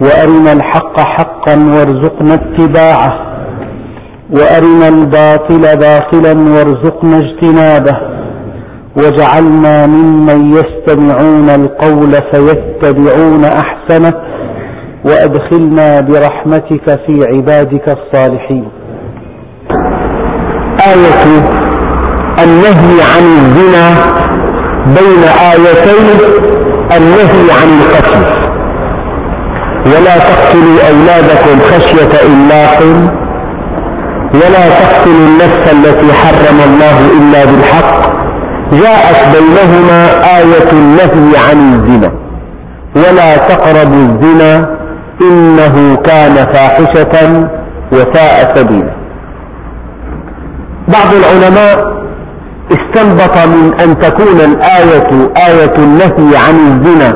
وأرنا الحق حقا وارزقنا اتباعه. وأرنا الباطل باطلا وارزقنا اجتنابه. واجعلنا ممن يستمعون القول فيتبعون أحسنه. وأدخلنا برحمتك في عبادك الصالحين. آية النهي عن الزنا بين آيتين النهي عن القتل. ولا تقتلوا أولادكم خشية إملاق ولا تقتلوا النفس التي حرم الله إلا بالحق جاءت بينهما آية النهي عن الزنا. ولا تقربوا الزنا إنه كان فاحشة وساء سبيلا. بعض العلماء استنبط من أن تكون الآية آية النهي عن الزنا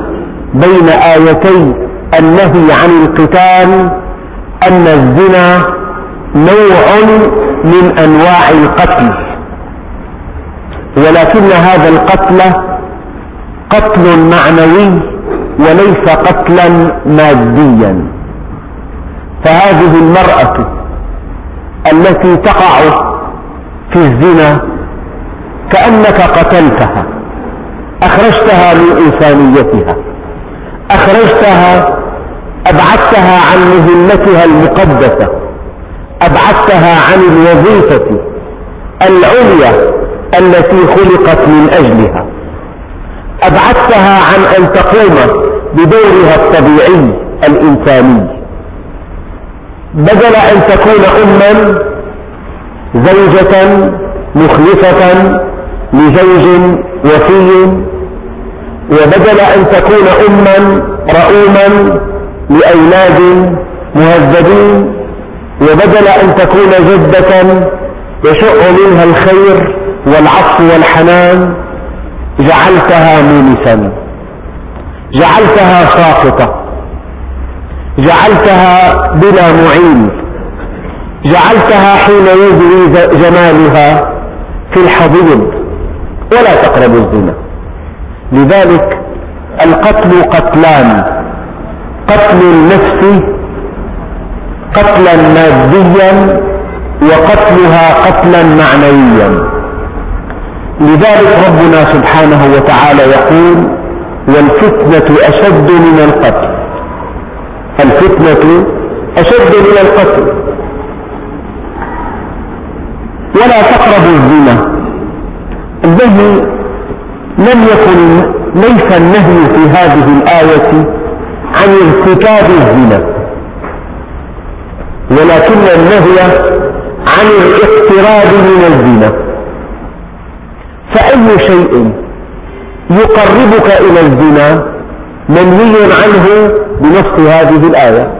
بين آيتين النهي عن القتال أن الزنا نوع من أنواع القتل. ولكن هذا القتل قتل معنوي وليس قتلا ماديا. فهذه المرأة التي تقع في الزنا كأنك قتلتها أخرجتها من إنسانيتها أخرجتها أبعدتها عن مهمتها المقدسة أبعدتها عن الوظيفة العليا التي خلقت من أجلها أبعدتها عن أن تقوم بدورها الطبيعي الإنساني. بدل أن تكون أما زوجة مخلصة لزوج وفي وبدل أن تكون أما رؤوما لأولاد مهذبين وبدل أن تكون جدة يشع منها الخير والعطف والحنان جعلتها مونسا. جعلتها ساقطة. جعلتها بلا معين. جعلتها حين يزري جمالها في الحضيض. ولا تقربوا الزنا. لذلك القتل قتلان. قتل النفس قتلا ماديا وقتلها قتلا معنويا. لذلك ربنا سبحانه وتعالى يقول والفتنة أشد من القتل. الفتنة أشد من القتل. ولا تقربوا الزنا. النهي لم يكن ليس النهي في هذه الآية عن ارتكاب الزنا. ولكن النهي عن الاقتراب من الزنا. فأي شيء يقربك إلى الزنا منهي عنه بنص هذه الآية.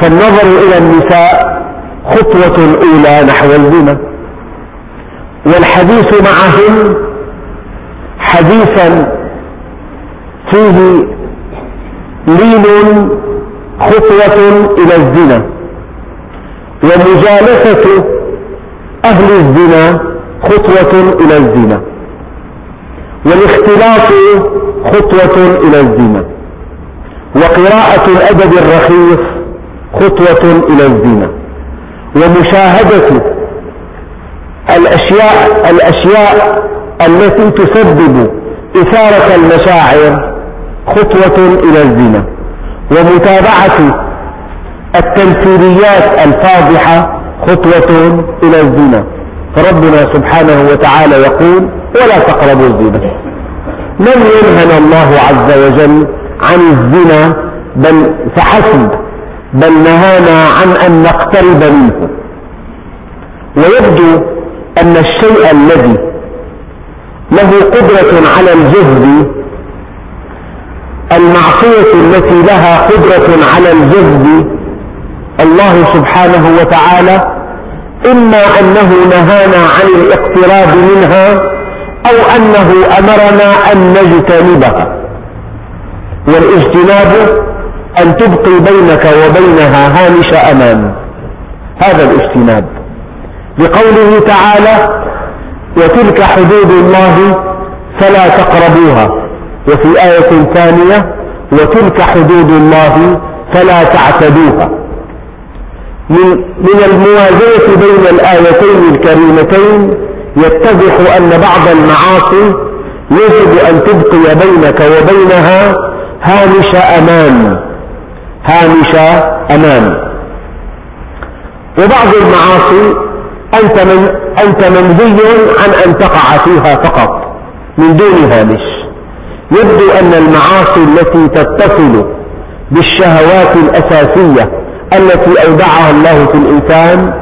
فالنظر إلى النساء خطوة أولى نحو الزنا. والحديث معهم حديثا فيه لين خطوة إلى الزنا. ومجالسة أهل الزنا خطوة إلى الزنا. والاختلاط خطوة إلى الزنا. وقراءة الأدب الرخيص خطوة إلى الزنا. ومشاهدة الأشياء, الأشياء التي تسبب إثارة المشاعر خطوة إلى الزنا. ومتابعة التمثيليات الفاضحة خطوة إلى الزنا. فربنا سبحانه وتعالى يقول ولا تقربوا الزنا. لم ينهنا الله عز وجل عن الزنا بل فحسب بل نهانا عن أن نقترب منه. ويبدو أن الشيء الذي له قدرة على الجهد المعصية التي لها قدرة على الجذب الله سبحانه وتعالى إما أنه نهانا عن الاقتراب منها أو أنه أمرنا أن نجتنبها. والاجتناب أن تبقي بينك وبينها هامش أمان. هذا الاجتناب. لقوله تعالى وتلك حدود الله فلا تقربوها. وفي آية ثانية وتلك حدود الله فلا تعتدوها. من, من الموازنة بين الآيتين الكريمتين يتضح أن بعض المعاصي يجب أن تبقي بينك وبينها هامش أمان. هامش أمان. وبعض المعاصي أنت, من أنت منهي عن أن تقع فيها فقط من دون هامش. يبدو أن المعاصي التي تتصل بالشهوات الأساسية التي أودعها الله في الإنسان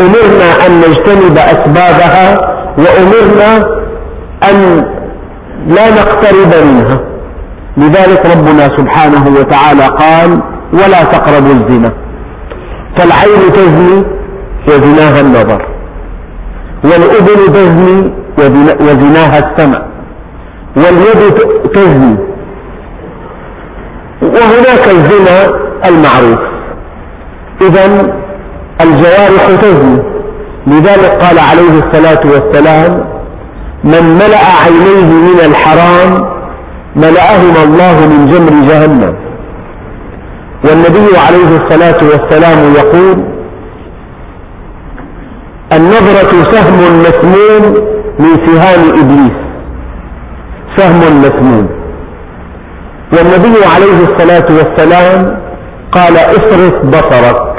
أمرنا أن نجتنب أسبابها وأمرنا أن لا نقترب منها. لذلك ربنا سبحانه وتعالى قال ولا تقربوا الزنا. فالعين تزني وزناها النظر والأذن تزني وزناها السمع. واليد تزني. وهناك الزنا المعروف. إذا الجوارح تزني. لذلك قال عليه الصلاة والسلام من ملأ عينيه من الحرام ملأهما الله من جمر جهنم. والنبي عليه الصلاة والسلام يقول النظرة سهم مسموم من سهام إبليس. سهم مسموم. والنبي عليه الصلاة والسلام قال اصرف بصرك.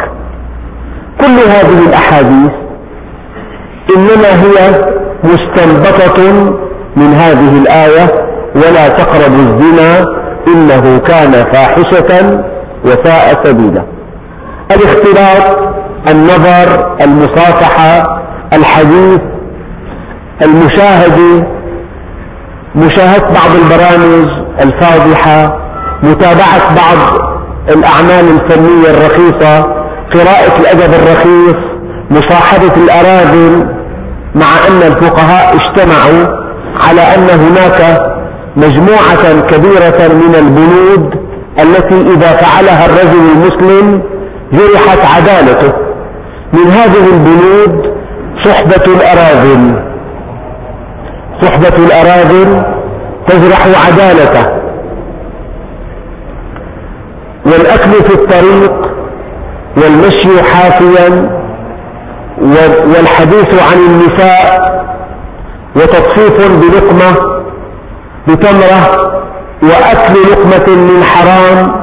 كل هذه الأحاديث إنما هي مستنبطة من هذه الآية ولا تقربوا الزنا إنه كان فاحشة وساء سبيلا. الاختلاط النظر المصافحة الحديث المشاهدة مشاهدة بعض البرامج الفاضحة متابعة بعض الأعمال الفنية الرخيصة قراءة الأدب الرخيص مصاحبة الأراذل مع أن الفقهاء اجتمعوا على أن هناك مجموعة كبيرة من البنود التي إذا فعلها الرجل المسلم جرحت عدالته. من هذه البنود صحبة الأراذل. صحبة الأراذل تجرح عدالته. والأكل في الطريق والمشي حافيا والحديث عن النساء وتطفيف بلقمة بتمرة وأكل لقمة من حرام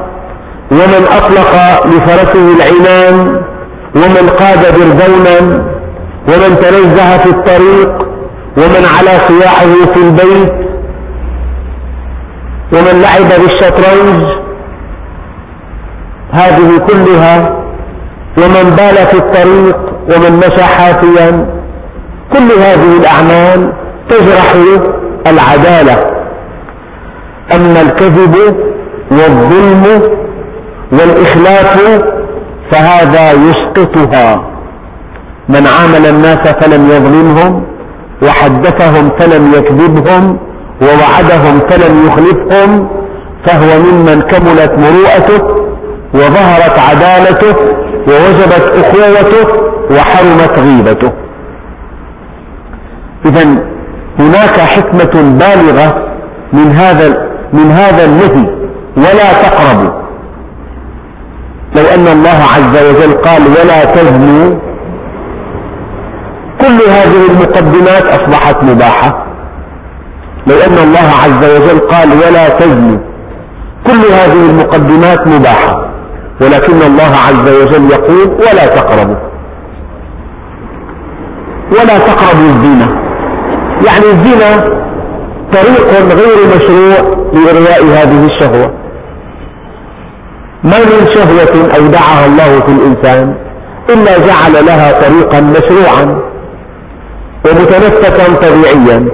ومن أطلق لفرسه العنان ومن قاد برزونا ومن تنزه في الطريق ومن على صياحه في البيت ومن لعب بالشطرنج هذه كلها ومن بال في الطريق ومن مشى حافيا كل هذه الأعمال تجرح العدالة. أما الكذب والظلم والإخلاف فهذا يسقطها. من عامل الناس فلم يظلمهم وحدثهم فلم يكذبهم ووعدهم فلم يخلفهم فهو ممن كملت مروءته وظهرت عدالته ووجبت أخوته وحرمت غيبته إذا هناك حكمة بالغة من هذا من هذا النهي ولا تقربوا. لو أن الله عز وجل قال ولا تزنوا كل هذه المقدمات أصبحت مباحة. لو أن الله عز وجل قال ولا تزنوا. كل هذه المقدمات مباحة. ولكن الله عز وجل يقول ولا تقربوا. ولا تقربوا الزنا. يعني الزنا طريق غير مشروع لإرواء هذه الشهوة. ما من شهوة أودعها الله في الإنسان إلا جعل لها طريقا مشروعا. ومتنفسا طبيعيا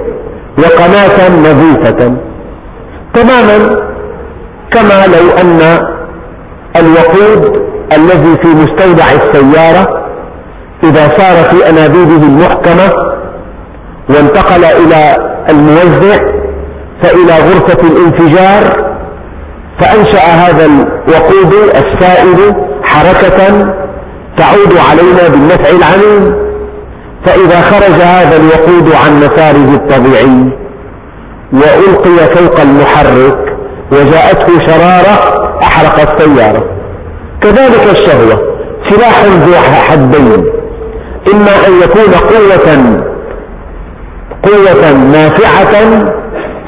وقناة نظيفة. تماما كما لو أن الوقود الذي في مستودع السيارة إذا سار في أنابيبه المحكمة وانتقل إلى الموزع فإلى غرفة الانفجار فأنشأ هذا الوقود السائل حركة تعود علينا بالنفع العميم فإذا خرج هذا الوقود عن مساره الطبيعي وألقي فوق المحرك وجاءته شرارة أحرق السيارة. كذلك الشهوة سلاح ذو حدين. إما أن يكون قوة قوة نافعة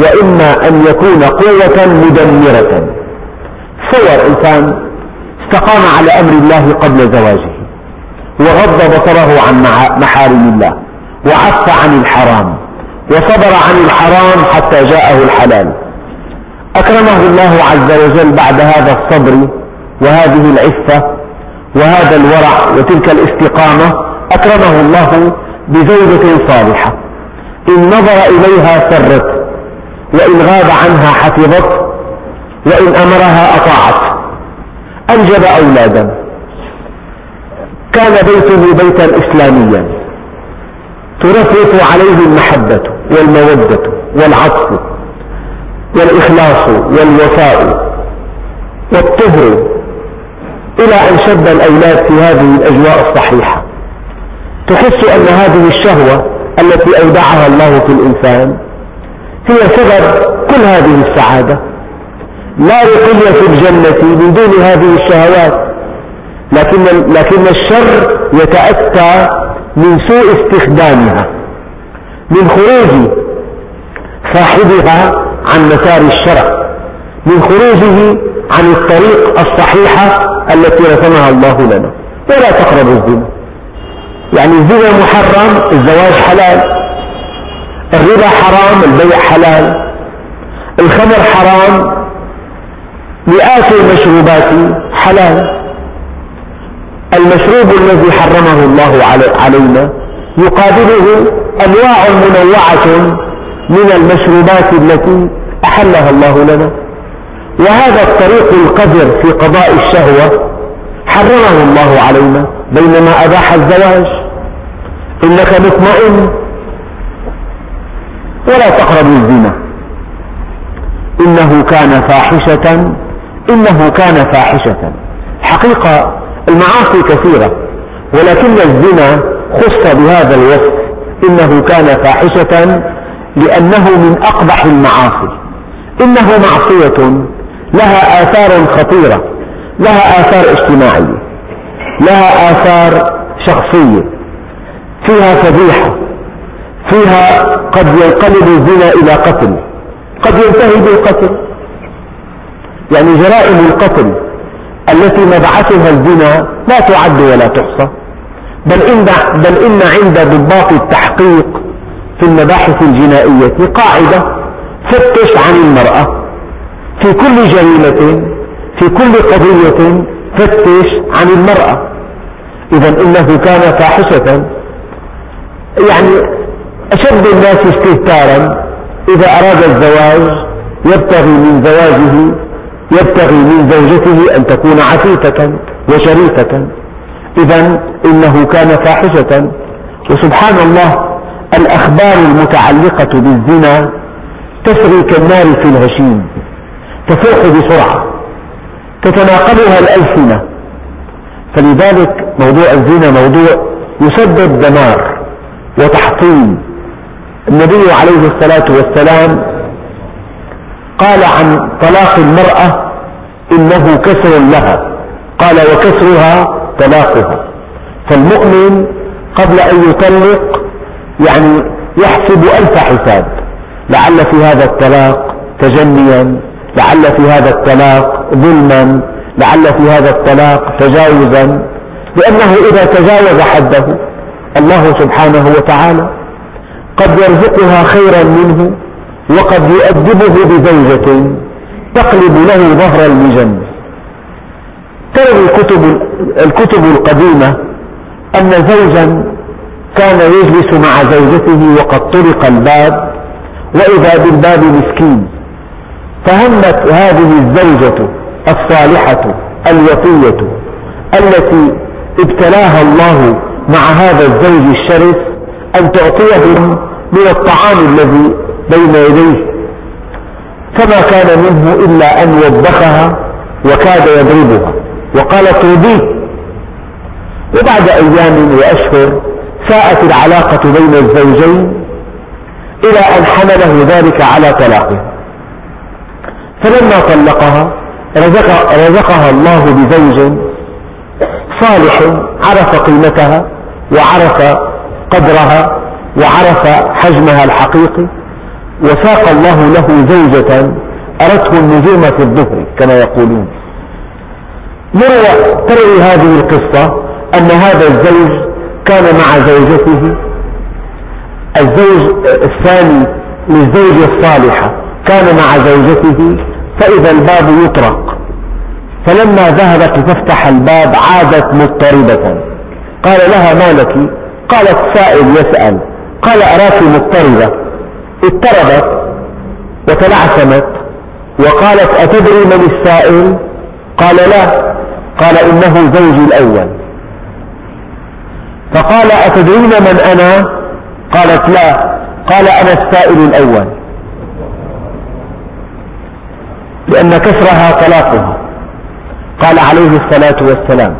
وإما أن يكون قوة مدمرة. تصور إنسان استقام على أمر الله قبل زواجه. وغض بصره عن محارم الله وعف عن الحرام وصبر عن الحرام حتى جاءه الحلال. أكرمه الله عز وجل بعد هذا الصبر وهذه العفة وهذا الورع وتلك الاستقامة أكرمه الله بزوجة صالحة. إن نظر إليها سرت وإن غاب عنها حفظت وإن أمرها أطاعت. أنجب أولادا. كان بيته بيتا إسلاميا. ترفرف عليه المحبة والمودة والعطف والإخلاص والوفاء والطهر إلى أن شب الأولاد في هذه الأجواء الصحيحة. تحس أن هذه الشهوة التي أودعها الله في الإنسان هي سبب كل هذه السعادة. لا رقي في الجنة من دون هذه الشهوات لكن, لكن الشر يتأتى من سوء استخدامها من خروج صاحبها عن مسار الشرع من خروجه عن الطريق الصحيحة التي رسمها الله لنا. ولا تقربوا الزنا. يعني الزنا محرم الزواج حلال الربا حرام البيع حلال الخمر حرام مئات المشروبات حلال. المشروب الذي حرمه الله علينا يقابله أنواع منوعة من المشروبات التي أحلها الله لنا. وهذا الطريق القذر في قضاء الشهوة حرمه الله علينا. بينما أباح الزواج إنك مطمئن ولا تقربوا الزنا. إنه كان فاحشة إنه كان فاحشة. حقيقة المعاصي كثيرة ولكن الزنا خص بهذا الوصف إنه كان فاحشة لأنه من أقبح المعاصي. إنه معصية لها آثار خطيرة لها آثار اجتماعية لها آثار شخصية فيها فضيحة فيها قد ينقلب الزنا إلى قتل قد ينتهي بالقتل يعني جرائم القتل التي مبعثها الزنا لا تعد ولا تحصى. بل إن, بل إن عند ضباط التحقيق في المباحث الجنائية قاعدة فتش عن المرأة. في كل جريمة في كل قضية فتش عن المرأة. إذا إنه كان فاحشة. يعني أشد الناس استهتارا إذا أراد الزواج يبتغي من زواجه يبتغي من زوجته أن تكون عفيفة وشريفة. إذا إنه كان فاحشة. وسبحان الله الأخبار المتعلقة بالزنا تسري كالنار في الهشيم تفوح بسرعة تتناقلها الألسنة. فلذلك موضوع الزنا موضوع يسبب دمار وتحطيم. النبي عليه الصلاة والسلام قال عن طلاق المرأة إنه كسر لها. قال وكسرها طلاقها. فالمؤمن قبل أن يطلق يعني يحسب ألف حساب. لعل في هذا الطلاق تجنيا لعل في هذا الطلاق ظلما لعل في هذا الطلاق تجاوزا. لأنه إذا تجاوز حده الله سبحانه وتعالى قد يرزقها خيرا منه وقد يؤدبه بزوجة تقلب له ظهر المجن. تروي الكتب, الكتب القديمة أن زوجا كان يجلس مع زوجته وقد طرق الباب وإذا بالباب مسكين. فهمت هذه الزوجة الصالحة الوفية التي ابتلاها الله مع هذا الزوج الشرس أن تعطيه من الطعام الذي بين يديه. فما كان منه إلا أن وبخها وكاد يضربها. وقال اطرديه وبعد أيام وأشهر ساءت العلاقة بين الزوجين إلى أن حمله ذلك على طلاقه. فلما طلقها رزق رزقها الله بزوج صالح عرف قيمتها وعرف قدرها وعرف حجمها الحقيقي. وساق الله له زوجة أرته النجوم في الظهر كما يقولون. تروي هذه القصة أن هذا الزوج كان مع زوجته. الزوج الثاني للزوجة الصالحة كان مع زوجته فإذا الباب يطرق. فلما ذهبت لتفتح الباب عادت مضطربة. قال لها ما لك قالت سائل يسأل. قال أراك مضطربة؟ اضطربت وتلعثمت وقالت أتدري من السائل؟ قال لا. قال إنه زوجي الأول. فقال أتدرين من أنا؟ قالت لا. قال أنا السائل الأول. لأن كسرها طلاقها. قال عليه الصلاة والسلام.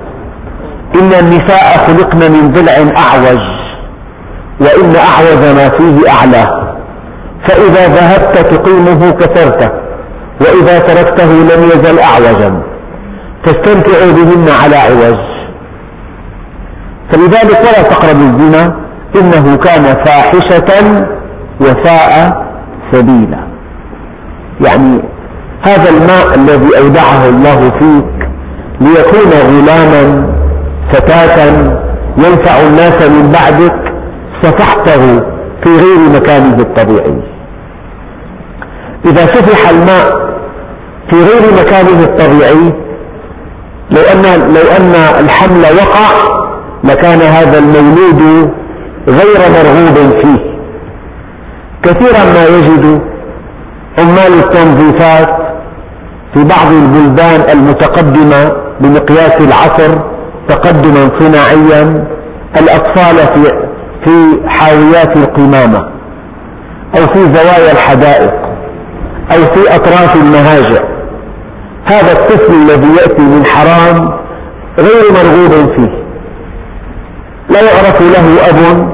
إن النساء خلقن من ضلع أعوج وإن أعوج ما فيه أعلاه فإذا ذهبت تقيمه كسرته وإذا تركته لم يزل أعوجا. تستمتع بهن على عوج. فلذلك ولا تقربوا الزنا إنه كان فاحشة وساء سبيلا. يعني هذا الماء الذي أودعه الله فيك ليكون غلاما فتاة ينفع الناس من بعدك سفحته في غير مكانه الطبيعي إذا سفح الماء في غير مكانه الطبيعي لو أن, لو أن الحمل وقع لكان هذا المولود غير مرغوب فيه. كثيرا ما يجد عمال التنظيفات في بعض البلدان المتقدمة بمقياس العصر تقدما صناعيا الأطفال في في حاويات القمامة أو في زوايا الحدائق أو في أطراف المهاجر. هذا الطفل الذي يأتي من حرام غير مرغوب فيه. لا يعرف له أب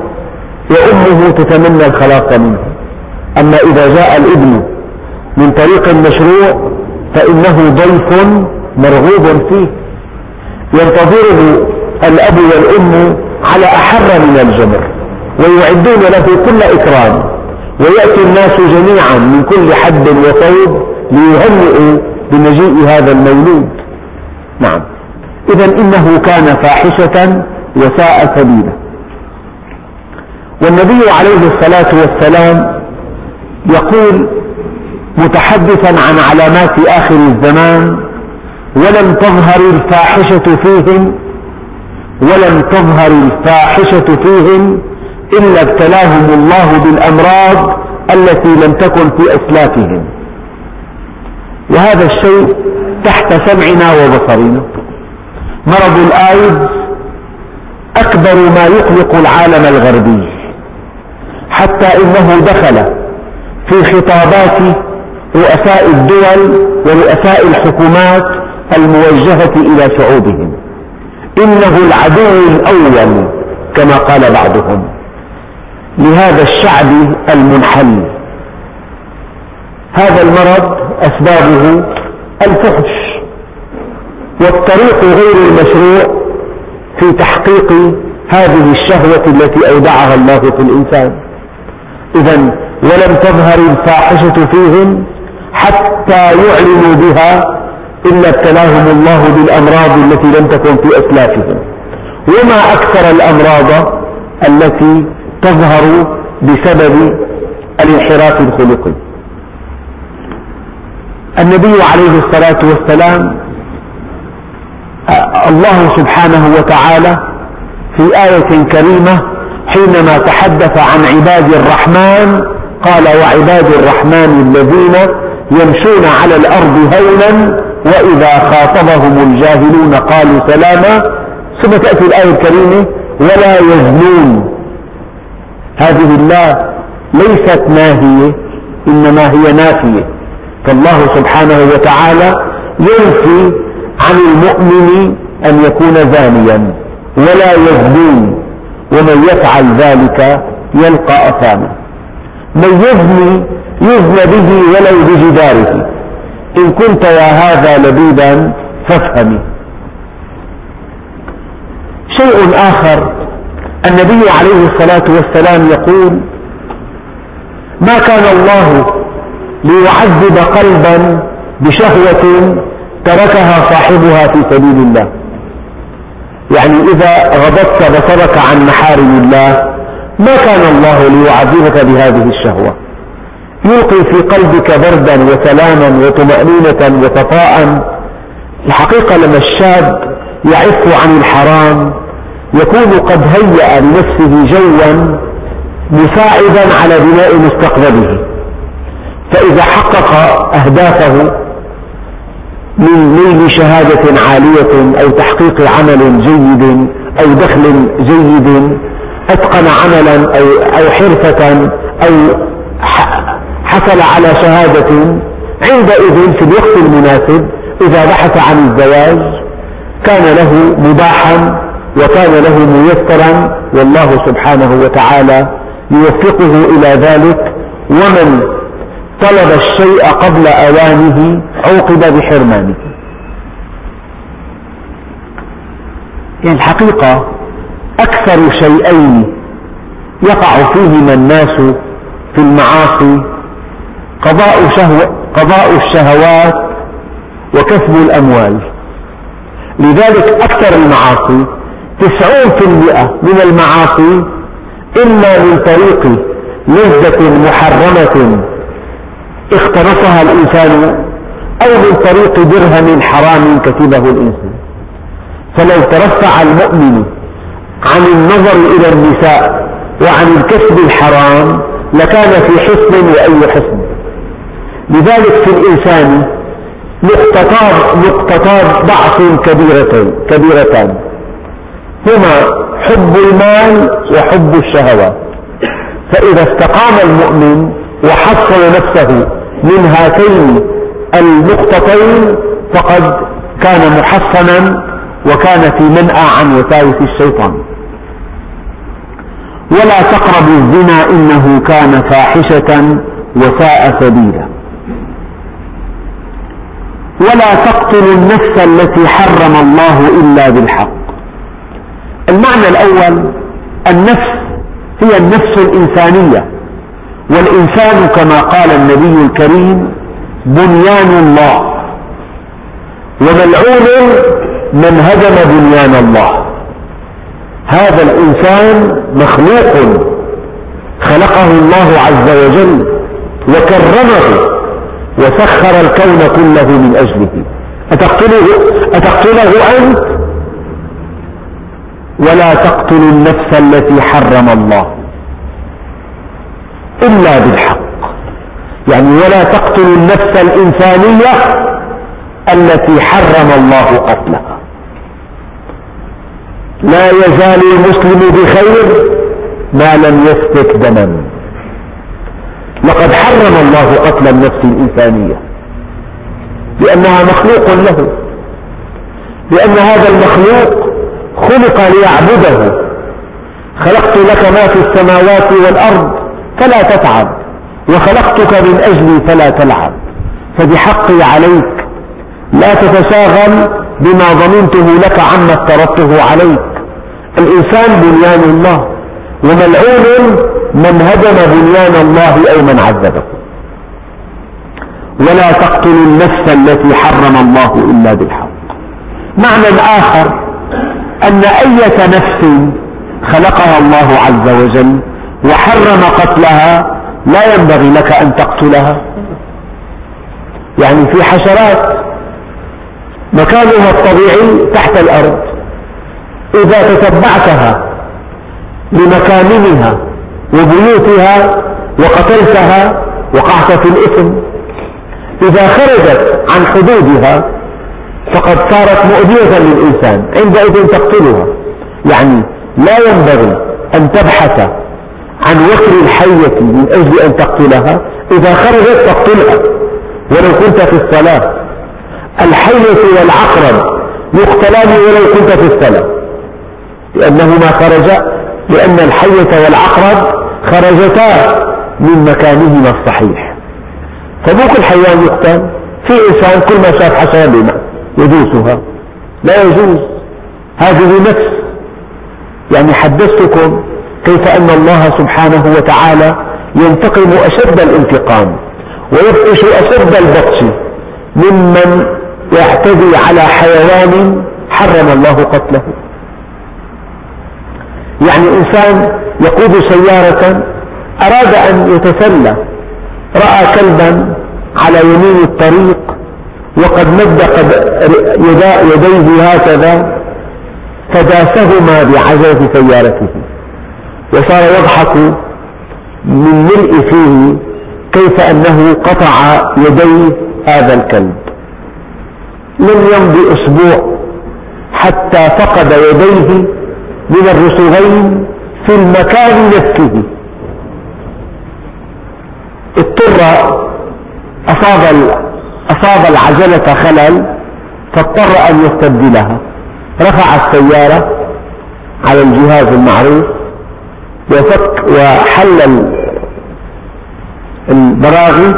وأمه تتمنى الخلاص منه. أما إذا جاء الابن من طريق مشروع فإنه ضيف مرغوب فيه. ينتظره الأب والأم على أحر من الجمر. ويعدون له كل إكرام ويأتي الناس جميعا من كل حد وصوب ليهنئوا بمجيء هذا المولود. نعم. إذا إنه كان فاحشة وساء سبيلا. والنبي عليه الصلاة والسلام يقول متحدثا عن علامات آخر الزمان ولم تظهر الفاحشة فيهم ولم تظهر الفاحشة فيهم إلا ابتلاهم الله بالأمراض التي لم تكن في أسلافهم. وهذا الشيء تحت سمعنا وبصرنا. مرض الآيدز أكبر ما يقلق العالم الغربي. حتى إنه دخل في خطابات رؤساء الدول ورؤساء الحكومات الموجهة إلى شعوبهم. إنه العدو الأول كما قال بعضهم. لهذا الشعب المنحل. هذا المرض أسبابه الفحش والطريق غير المشروع في تحقيق هذه الشهوة التي أودعها الله في الإنسان. إذا ولم تظهر الفاحشة فيهم حتى يعلنوا بها إلا ابتلاهم الله بالأمراض التي لم تكن في أسلافهم. وما أكثر الأمراض التي تظهر بسبب الانحراف الخلقي. النبي عليه الصلاة والسلام الله سبحانه وتعالى في آية كريمة حينما تحدث عن عباد الرحمن قال وعباد الرحمن الذين يمشون على الأرض هونا وإذا خاطبهم الجاهلون قالوا سلاما. ثم تأتي الآية الكريمة ولا يزنون. هذه الله ليست ناهية إنما هي نافية. فالله سبحانه وتعالى ينفي عن المؤمن أن يكون زانيا ولا يزنون ومن يفعل ذلك يلقى أثاما. من يزني يزنى به ولو بجداره. إن كنت يا هذا لبيبا فافهمي. شيء آخر النبي عليه الصلاة والسلام يقول ما كان الله ليعذب قلبا بشهوة تركها صاحبها في سبيل الله. يعني إذا غضبت بصرك عن محارم الله ما كان الله ليعذبك بهذه الشهوة؟ يلقي في قلبك بردا وسلاما وطمأنينة وصفاء. الحقيقة لما الشاب يعف عن الحرام يكون قد هيأ لنفسه جوا مساعدا على بناء مستقبله. فإذا حقق أهدافه من نيل شهادة عالية أو تحقيق عمل جيد أو دخل جيد أتقن عملا أو, أو حرفة أو حصل على شهادة عندئذ في الوقت المناسب إذا بحث عن الزواج كان له مباحا وكان له ميسرا والله سبحانه وتعالى يوفقه إلى ذلك ومن طلب الشيء قبل أوانه عوقب بحرمانه. يعني الحقيقة أكثر شيئين يقع فيهما الناس في المعاصي قضاء, شهو قضاء الشهوات وكسب الأموال. لذلك أكثر المعاصي تسعون في المئة من المعاصي إما من طريق لذة محرمة اقترفها الإنسان أو من طريق درهم حرام كتبه الإنسان. فلو ترفع المؤمن عن النظر إلى النساء وعن الكسب الحرام لكان في حسن وأي حسن. لذلك في الإنسان نقطتان نقطتان ضعف كبيرتان كبيرتان. هما حب المال وحب الشهوات فإذا استقام المؤمن وحصن نفسه من هاتين النقطتين فقد كان محصنا وكان في منأى عن وساوس الشيطان. ولا تقربوا الزنا إنه كان فاحشة وساء سبيلا. ولا تقتلوا النفس التي حرم الله إلا بالحق. المعنى الأول النفس هي النفس الإنسانية. والإنسان كما قال النبي الكريم بنيان الله. وملعون من هدم بنيان الله. هذا الإنسان مخلوق خلقه الله عز وجل وكرمه وسخر الكون كله من أجله. أتقتله, أتقتله أنت؟ ولا تقتلوا النفس التي حرم الله إلا بالحق. يعني ولا تقتلوا النفس الإنسانية التي حرم الله قتلها. لا يزال المسلم بخير ما لم يسفك دما. لقد حرم الله قتل النفس الإنسانية. لأنها مخلوق له. لأن هذا المخلوق خلق ليعبده. خلقت لك ما في السماوات والأرض فلا تتعب وخلقتك من أجلي فلا تلعب. فبحقي عليك لا تتشاغل بما ضمنته لك عما افترضته عليك. الإنسان بنيان الله وملعون من هدم بنيان الله أو من عذبه. ولا تقتلوا النفس التي حرم الله إلا بالحق. معنى آخر أن أية نفس خلقها الله عز وجل وحرم قتلها لا ينبغي لك أن تقتلها. يعني في حشرات مكانها الطبيعي تحت الأرض إذا تتبعتها لمكامنها وبيوتها وقتلتها وقعت في الإثم إذا خرجت عن حدودها فقد صارت مؤذية للإنسان عندئذ تقتلها. يعني لا ينبغي أن تبحث عن وكر الحية من أجل أن تقتلها. إذا خرجت تقتلها. ولو كنت في الصلاة. الحية والعقرب يقتلان ولو كنت في الصلاة. لأنهما خرجا لأن الحية والعقرب خرجتا من مكانهما الصحيح. فمو الحيوان يقتل. في إنسان كل ما شاف حشرة يدوسها. لا يجوز. هذه نفس. يعني حدثتكم كيف أن الله سبحانه وتعالى ينتقم أشد الانتقام ويبطش أشد البطش ممن يعتدي على حيوان حرم الله قتله. يعني إنسان يقود سيارة أراد أن يتسلى رأى كلبا على يمين الطريق وقد مد يديه هكذا فداسهما بعجلة سيارته. وصار يضحك من ملء فيه كيف أنه قطع يدي هذا الكلب. لم يمضي أسبوع حتى فقد يديه من الرسغين في المكان نفسه. اضطر أصاب أصاب العجلة خلل فاضطر أن يستبدلها. رفع السيارة على الجهاز المعروف وفك وحل البراغي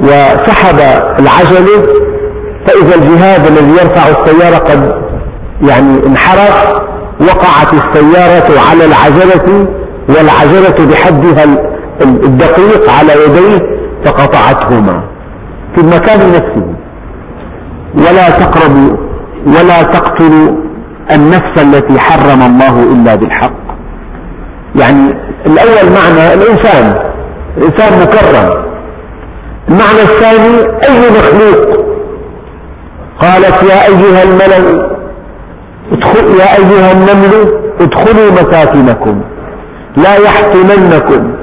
وسحب العجلة. فإذا الجهاز الذي يرفع السيارة قد يعني انحرف وقعت السيارة على العجلة والعجلة بحدها الدقيق على يديه فقطعتهما. في المكان نفسه ولا تقربوا ولا تقتلوا النفس التي حرم الله إلا بالحق. يعني الأول معنى الإنسان الإنسان مكرم. المعنى الثاني أي مخلوق؟ قالت يا أيها الملل ادخل يا أيها النمل ادخلوا مساكنكم لا يحطمنكم.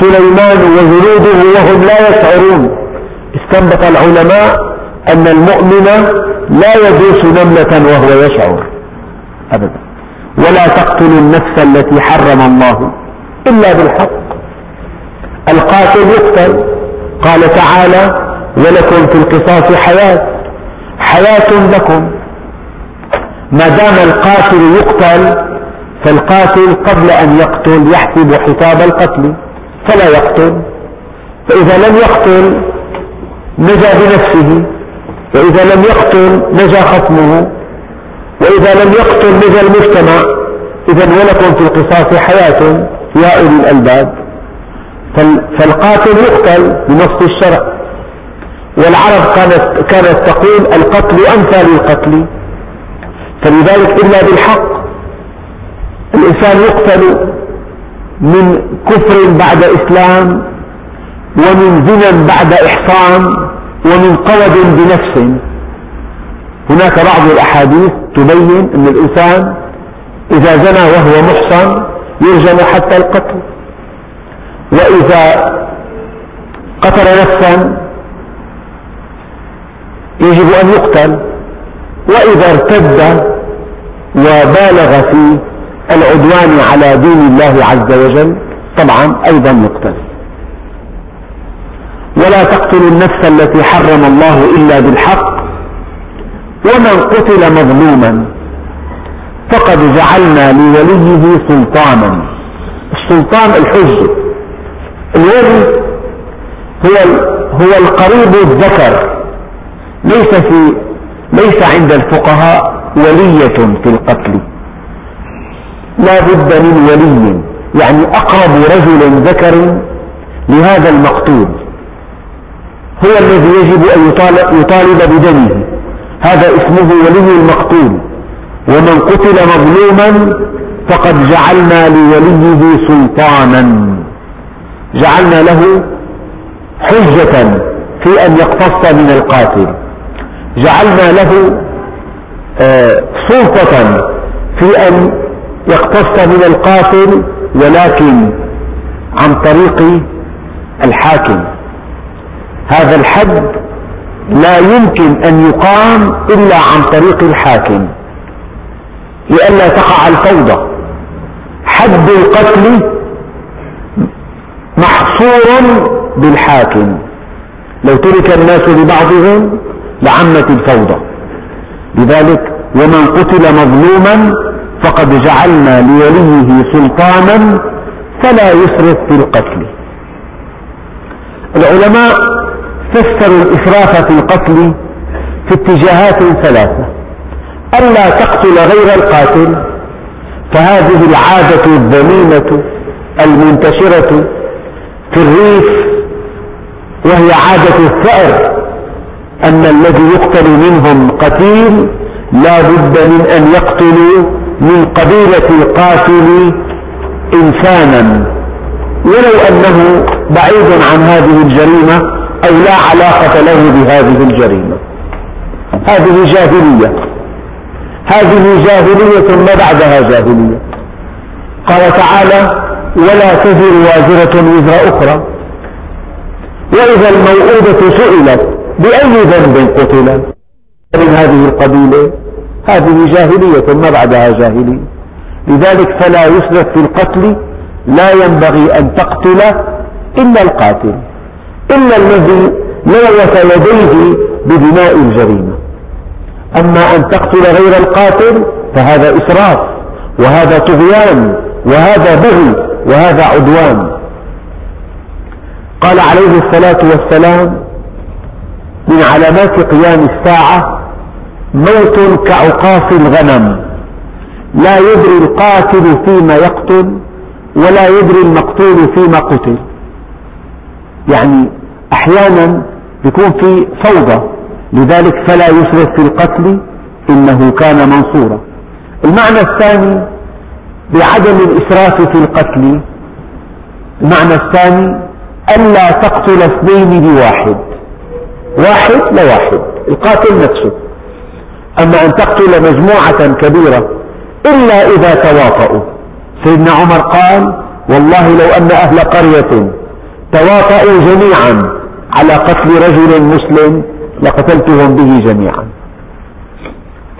سليمان وجنوده وهم لا يشعرون. استنبط العلماء أن المؤمن لا يدوس نملة وهو يشعر. أبدا. ولا تقتلوا النفس التي حرم الله. إلا بالحق. القاتل يقتل. قال تعالى ولكم في القصاص حياة. حياة لكم. ما دام القاتل يقتل فالقاتل قبل أن يقتل يحسب حساب القتل فلا يقتل. فإذا لم يقتل نجا بنفسه وإذا لم يقتل نجا خصمه وإذا لم يقتل نجا المجتمع إذا ولكم في القصاص حياة يا أولي الألباب. فالقاتل يقتل بنص الشرع. والعرب كانت, كانت تقول القتل أنفى للقتل فلذلك إلا بالحق الإنسان يقتل من كفر بعد إسلام ومن زنا بعد إحصان ومن قود بنفس. هناك بعض الأحاديث تبين أن الإنسان إذا زنى وهو محصن يرجم حتى القتل. وإذا قتل نفسا يجب أن يقتل. وإذا ارتد وبالغ في العدوان على دين الله عز وجل طبعا أيضا يقتل. ولا تقتلوا النفس التي حرم الله إلا بالحق ومن قتل مظلوما فقد جعلنا لوليه سلطانا. السلطان الحجة الولي هو هو القريب الذكر. ليس في ليس عند الفقهاء ولية في القتل. لا بد من ولي يعني أقرب رجل ذكر لهذا المقتول. هو الذي يجب أن يطالب بدمه. هذا اسمه ولي المقتول. ومن قتل مظلوما فقد جعلنا لوليه سلطانا. جعلنا له حجة في أن يقتص من القاتل. جعلنا له آه، سلطة في أن يقتص من القاتل ولكن عن طريق الحاكم. هذا الحد لا يمكن أن يقام إلا عن طريق الحاكم. لئلا تقع الفوضى. حد القتل محصور بالحاكم. لو ترك الناس لبعضهم لعمت الفوضى. لذلك ومن قتل مظلوما فقد جعلنا لوليه سلطانا فلا يسرف في القتل. العلماء فسروا الإسراف في القتل في اتجاهات ثلاثة. ألا تقتل غير القاتل فهذه العادة الذميمة المنتشرة في الريف وهي عادة الثأر أن الذي يقتل منهم قتيل لا بد من أن يقتلوا من قبيلة القاتل إنسانا. ولو أنه بعيد عن هذه الجريمة أو لا علاقة له بهذه الجريمة. هذه جاهلية. هذه جاهلية ما بعدها جاهلية. قال تعالى ولا تزر وازرة وزر أخرى. وإذا الموءودة سئلت بأي ذنب قتل من هذه القبيلة. هذه جاهلية ما بعدها جاهلية. لذلك فلا يسرف في القتل. لا ينبغي أن تقتل إلا القاتل. إلا الذي لوث يديه بدماء الجريمة. أما أن تقتل غير القاتل فهذا إسراف وهذا طغيان وهذا بغي وهذا عدوان. قال عليه الصلاة والسلام من علامات قيام الساعة موت كعقاص الغنم. لا يدري القاتل فيما يقتل ولا يدري المقتول فيما قتل. يعني أحيانا يكون في فوضى. لذلك فلا يسرف في القتل إنه كان منصورا. المعنى الثاني بعدم الإسراف في القتل. المعنى الثاني ألا تقتل اثنين بواحد. واحد لواحد القاتل نفسه. أما أن تقتل مجموعة كبيرة إلا إذا تواطؤوا. سيدنا عمر قال والله لو أن أهل قرية تواطؤوا جميعا على قتل رجل مسلم لقتلتهم به جميعا.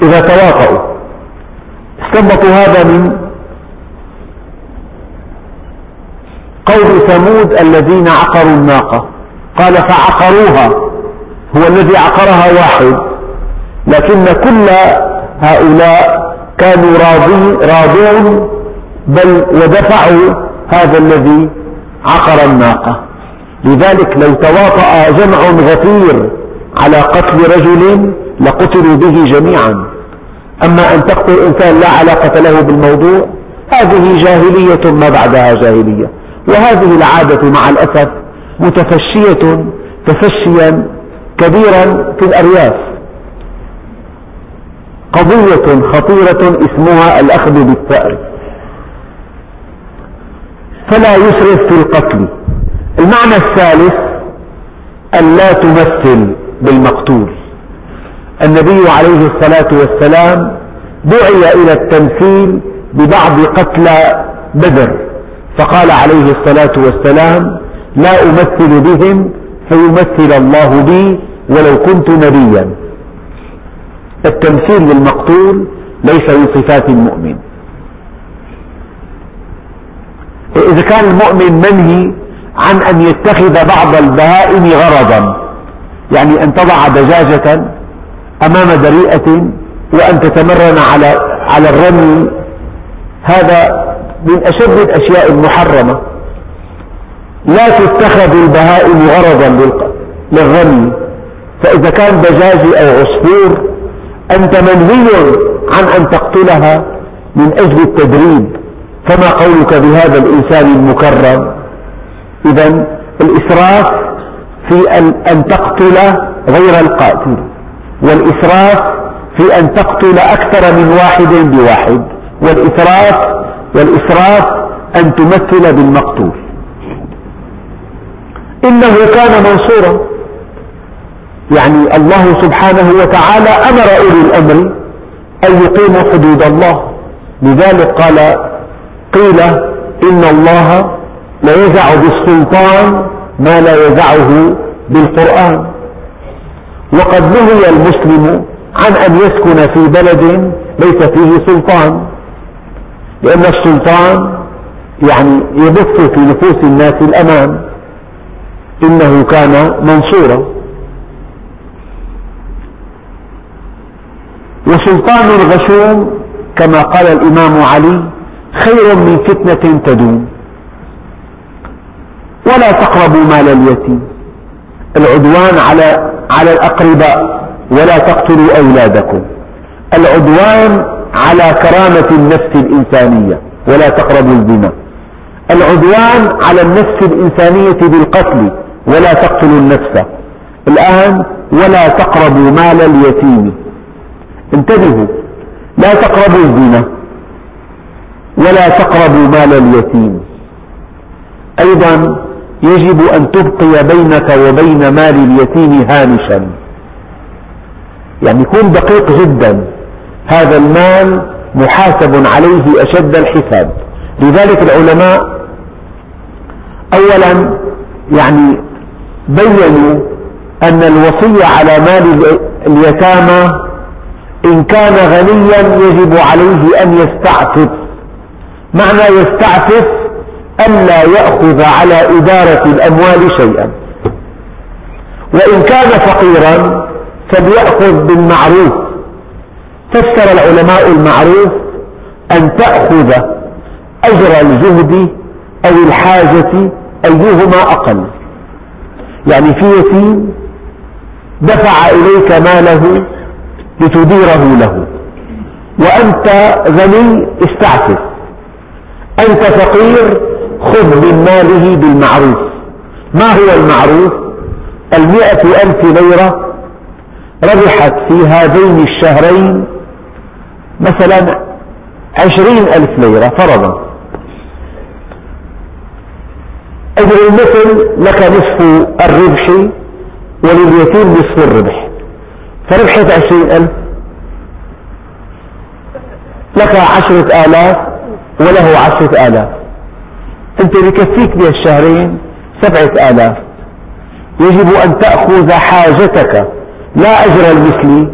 إذا تواطؤوا. استنبطوا هذا من قول ثمود الذين عقروا الناقة. قال فعقروها. هو الذي عقرها واحد. لكن كل هؤلاء كانوا راضي راضون بل ودفعوا هذا الذي عقر الناقة. لذلك لو تواطأ جمع غفير على قتل رجل لقتلوا به جميعا. أما أن تقتل إنسان لا علاقة له بالموضوع هذه جاهلية ما بعدها جاهلية. وهذه العادة مع الأسف متفشية تفشيا كبيرا في الأرياف. قضية خطيرة اسمها الأخذ بالثأر فلا يسرف في القتل. المعنى الثالث أن لا تمثل بالمقتول. النبي عليه الصلاة والسلام دعي إلى التمثيل ببعض قتلى بدر فقال عليه الصلاة والسلام لا أمثل بهم فيمثل الله بي ولو كنت نبيا. التمثيل للمقتول ليس من صفات المؤمن. إذا كان المؤمن منهي عن أن يتخذ بعض البهائم غرضا. يعني أن تضع دجاجة أمام دريئة وأن تتمرن على على الرمي. هذا من أشد الأشياء المحرمة. لا تتخذ البهائم غرضا للرمي. فإذا كان دجاج أو عصفور أنت منهي عن أن تقتلها من أجل التدريب. فما قولك بهذا الإنسان المكرم؟ إذا الإسراف في أن تقتل غير القاتل والإسراف في أن تقتل أكثر من واحد بواحد والإسراف والإسراف أن تمثل بالمقتول. إنه كان منصورا. يعني الله سبحانه وتعالى أمر أولي الأمر أن يقيموا حدود الله. لذلك قال قيل إن الله لا يزع بالسلطان ما لا يزعه بالقرآن. وقد نهي المسلم عن أن يسكن في بلد ليس فيه سلطان لأن السلطان يعني يبث في نفوس الناس الأمان. إنه كان منصورا. وسلطان غشوم كما قال الإمام علي خير من فتنة تدوم. ولا تقربوا مال اليتيم. العدوان على على الأقرباء ولا تقتلوا أولادكم. العدوان على كرامة النفس الإنسانية ولا تقربوا الزنا. العدوان على النفس الإنسانية بالقتل ولا تقتلوا النفس. الآن ولا تقربوا مال اليتيم. انتبهوا لا تقربوا الزنا ولا تقربوا مال اليتيم. أيضا يجب أن تبقي بينك وبين مال اليتيم هامشا. يعني كن دقيق جدا. هذا المال محاسب عليه أشد الحساب. لذلك العلماء أولا يعني بينوا أن الوصية على مال اليتامى إن كان غنيا يجب عليه أن يستعفف. معنى يستعفف ألا يأخذ على إدارة الأموال شيئا. وإن كان فقيرا فليأخذ بالمعروف. فسر العلماء المعروف أن تأخذ أجر الجهد أو الحاجة أيهما أقل. يعني في يتيم دفع إليك ماله لتديره له. وأنت غني استعفف. أنت فقير خذ من ماله بالمعروف. ما هو المعروف؟ المئة ألف ليرة ربحت في هذين الشهرين مثلا عشرين ألف ليرة فرضا. أجر المثل لك نصف الربح ولليتيم نصف الربح. فربحت عشرين ألف لك عشرة آلاف وله عشرة آلاف. أنت بكفيك بهالشهرين سبعة آلاف. يجب أن تأخذ حاجتك لا أجر المثلي.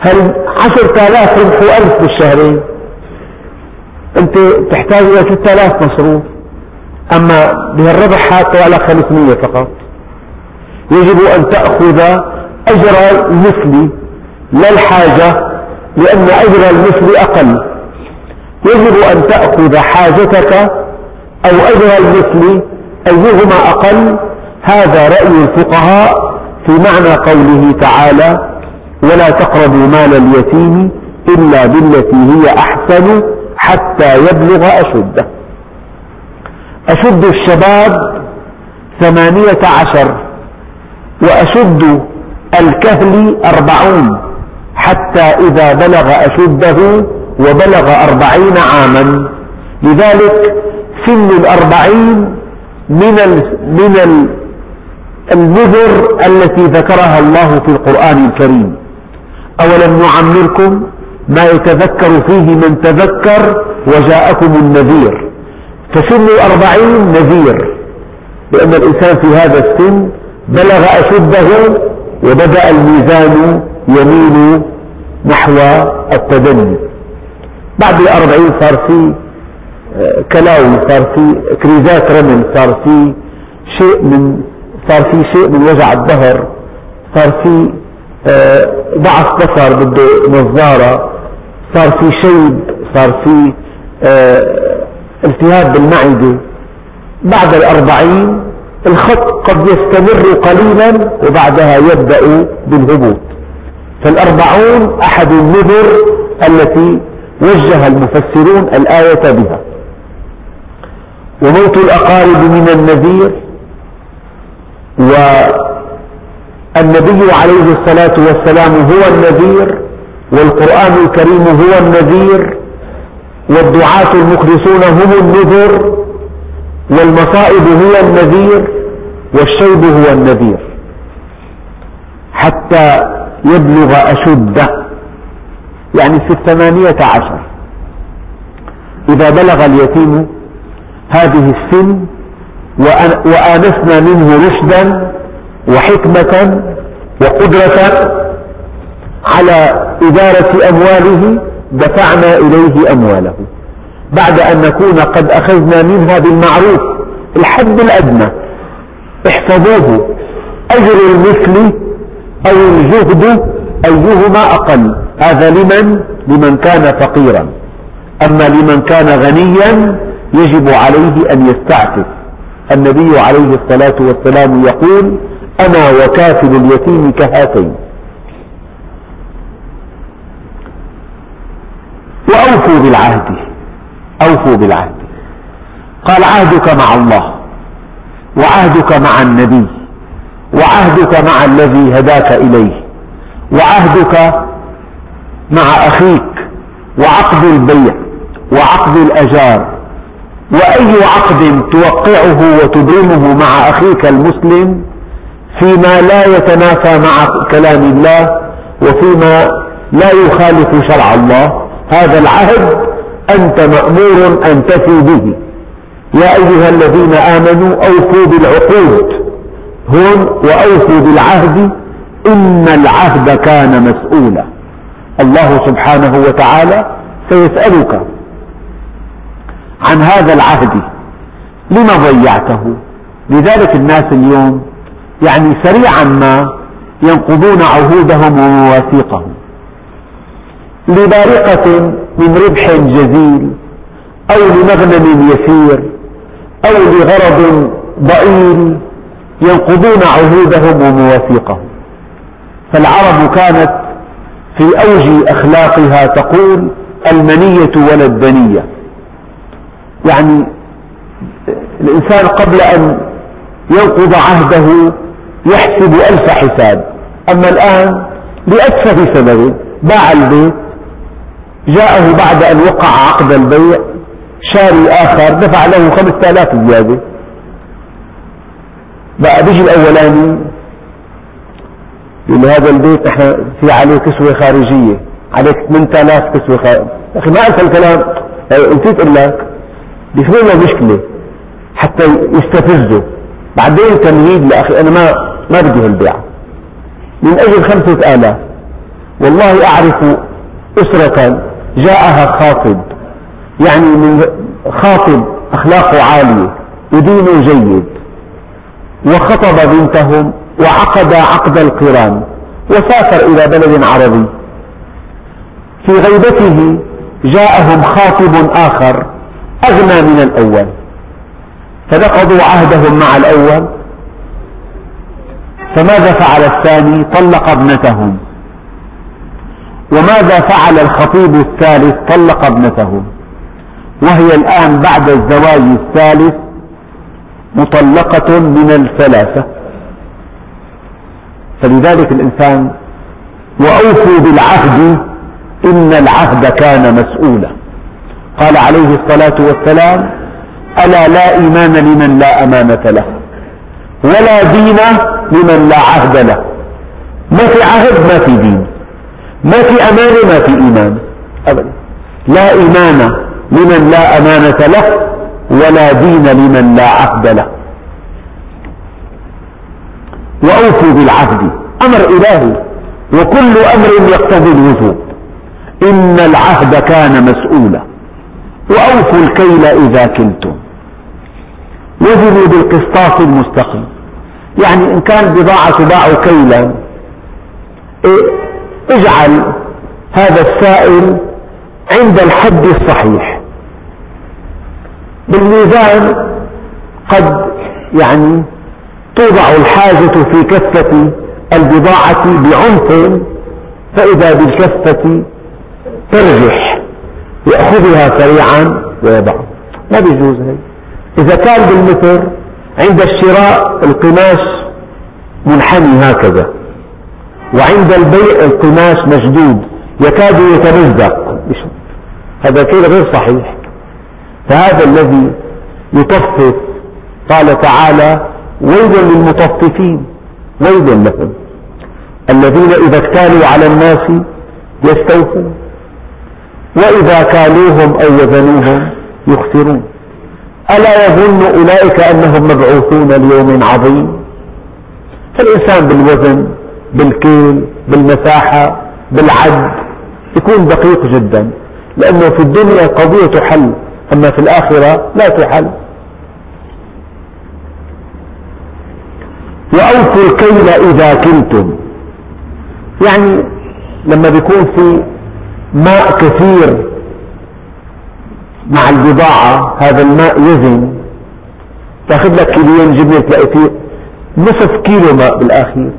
هل عشرة آلاف ربحوا ألف بالشهرين أنت تحتاج إلى ستة آلاف مصروف. أما بهالربح هات لك خمسمية فقط. يجب أن تأخذ أجر المثل لا الحاجة لأن أجر المثل أقل. يجب أن تأخذ حاجتك أو أجر المثل أيهما أقل. هذا رأي الفقهاء في معنى قوله تعالى ولا تقربوا مال اليتيم إلا بالتي هي أحسن حتى يبلغ أشده. أشد الشباب ثمانية عشر وأشد الكهل أربعون حتى إذا بلغ أشده وبلغ أربعين عاما. لذلك سن الأربعين من من النذر التي ذكرها الله في القرآن الكريم. أولم نعمركم ما يتذكر فيه من تذكر وجاءكم النذير. فسن الأربعين نذير لأن الإنسان في هذا السن بلغ أشده وبدأ الميزان يميل نحو التدني. بعد الأربعين صار في كلاوي صار في كريزات رمل صار في شيء من صار في شيء من وجع الظهر صار في ضعف بصر بده نظارة صار في شيب صار في التهاب بالمعدة. بعد الأربعين الخط قد يستمر قليلا وبعدها يبدأ بالهبوط. فالأربعون أحد النذر التي وجه المفسرون الآية بها. وموت الأقارب من النذير والنبي عليه الصلاة والسلام هو النذير والقرآن الكريم هو النذير والدعاة المخلصون هم النذر والمصائب هي النذير والشيب هو النذير. حتى يبلغ أشده. يعني في الثمانية عشر. إذا بلغ اليتيم هذه السن وآنسنا منه رشدا وحكمة وقدرة على إدارة أمواله دفعنا إليه أمواله. بعد أن نكون قد أخذنا منها بالمعروف الحد الأدنى. احفظوه. أجر المثل أو الجهد أيهما أقل؟ هذا لمن؟ لمن كان فقيرا. أما لمن كان غنيا يجب عليه أن يستعفف. النبي عليه الصلاة والسلام يقول أنا وكافل اليتيم كهاتين. وأوفوا بالعهد. أوفوا بالعهد. قال عهدك مع الله وعهدك مع النبي وعهدك مع الذي هداك إليه. وعهدك مع أخيك وعقد البيع وعقد الأجار وأي عقد توقعه وتبرمه مع أخيك المسلم فيما لا يتنافى مع كلام الله وفيما لا يخالف شرع الله هذا العهد أنت مأمور أن تفي به. يا أيها الذين آمنوا أوفوا بالعقود هون وأوفوا بالعهد إن العهد كان مسؤولا. الله سبحانه وتعالى سيسألك عن هذا العهد لما ضيعته؟ لذلك الناس اليوم يعني سريعا ما ينقضون عهودهم ومواثيقهم. لبارقة من ربح جزيل أو لمغنم يسير أو لغرض ضئيل ينقضون عهودهم ومواثيقهم. فالعرب كانت في أوج أخلاقها تقول المنية ولا الدنية. يعني الإنسان قبل أن ينقض عهده يحسب ألف حساب. أما الآن لأتفه سبب باع البيت جاءه بعد أن وقع عقد البيع شاري آخر دفع له خمسة آلاف زيادة. بقى بيجي الأولاني يقول هذا البيت نحن في عليه كسوة خارجية عليك 8000 كسوة خارجية أخي ما أنسى الكلام نسيت أقول لك بيسوي له مشكلة حتى يستفزه. بعدين تمهيد لأخي أنا ما ما بدي هالبيعة من أجل خمسة آلاف. والله أعرف أسرة جاءها خاطب. يعني من خاطب أخلاقه عالية ودينه جيد. وخطب بنتهم وعقد عقد القران وسافر إلى بلد عربي. في غيبته جاءهم خاطب آخر أغنى من الأول. فنقضوا عهدهم مع الأول. فماذا فعل الثاني؟ طلق ابنتهم. وماذا فعل الخطيب الثالث؟ طلق ابنته وهي الآن بعد الزواج الثالث مطلقة من الثلاثة. فلذلك الإنسان وأوفوا بالعهد إن العهد كان مسؤولا. قال عليه الصلاة والسلام ألا لا إيمان لمن لا أمانة له ولا دين لمن لا عهد له. ما في عهد ما في دين. ما في أمانة ما في إيمان. أبدا. لا إيمان لمن لا أمانة له ولا دين لمن لا عهد له. وأوفوا بالعهد. أمر إلهي. وكل أمر يقتضي الوجوب إن العهد كان مسؤولا. وأوفوا الكيل إذا كلتم وزنوا بالقسطاس المستقيم. يعني إن كان بضاعة تباع كيلا إيه اجعل هذا السائل عند الحد الصحيح. بالميزان قد يعني توضع الحاجة في كفة البضاعة بعنف فإذا بالكفة ترجح يأخذها سريعا ويضعها ما بيجوز هي إذا كان بالمتر عند الشراء القماش منحني هكذا وعند البيع القماش مشدود يكاد يتمزق. هذا كيل غير صحيح. فهذا الذي يطفف. قال تعالى ويل للمطففين ويل لهم. الذين إذا اكتالوا على الناس يستوفون وإذا كالوهم أو وزنوهم يخسرون. ألا يظن أولئك أنهم مبعوثون ليوم عظيم؟ فالإنسان بالوزن بالكيل بالمساحة بالعد يكون دقيق جدا لأنه في الدنيا قضية تحل أما في الآخرة لا تحل. وأوفوا الكيل إذا كلتم يعني لما بيكون في ماء كثير مع البضاعة هذا الماء يزن. تأخذ لك كيلوين جبنة تلاقي فيه نصف كيلو ماء بالآخير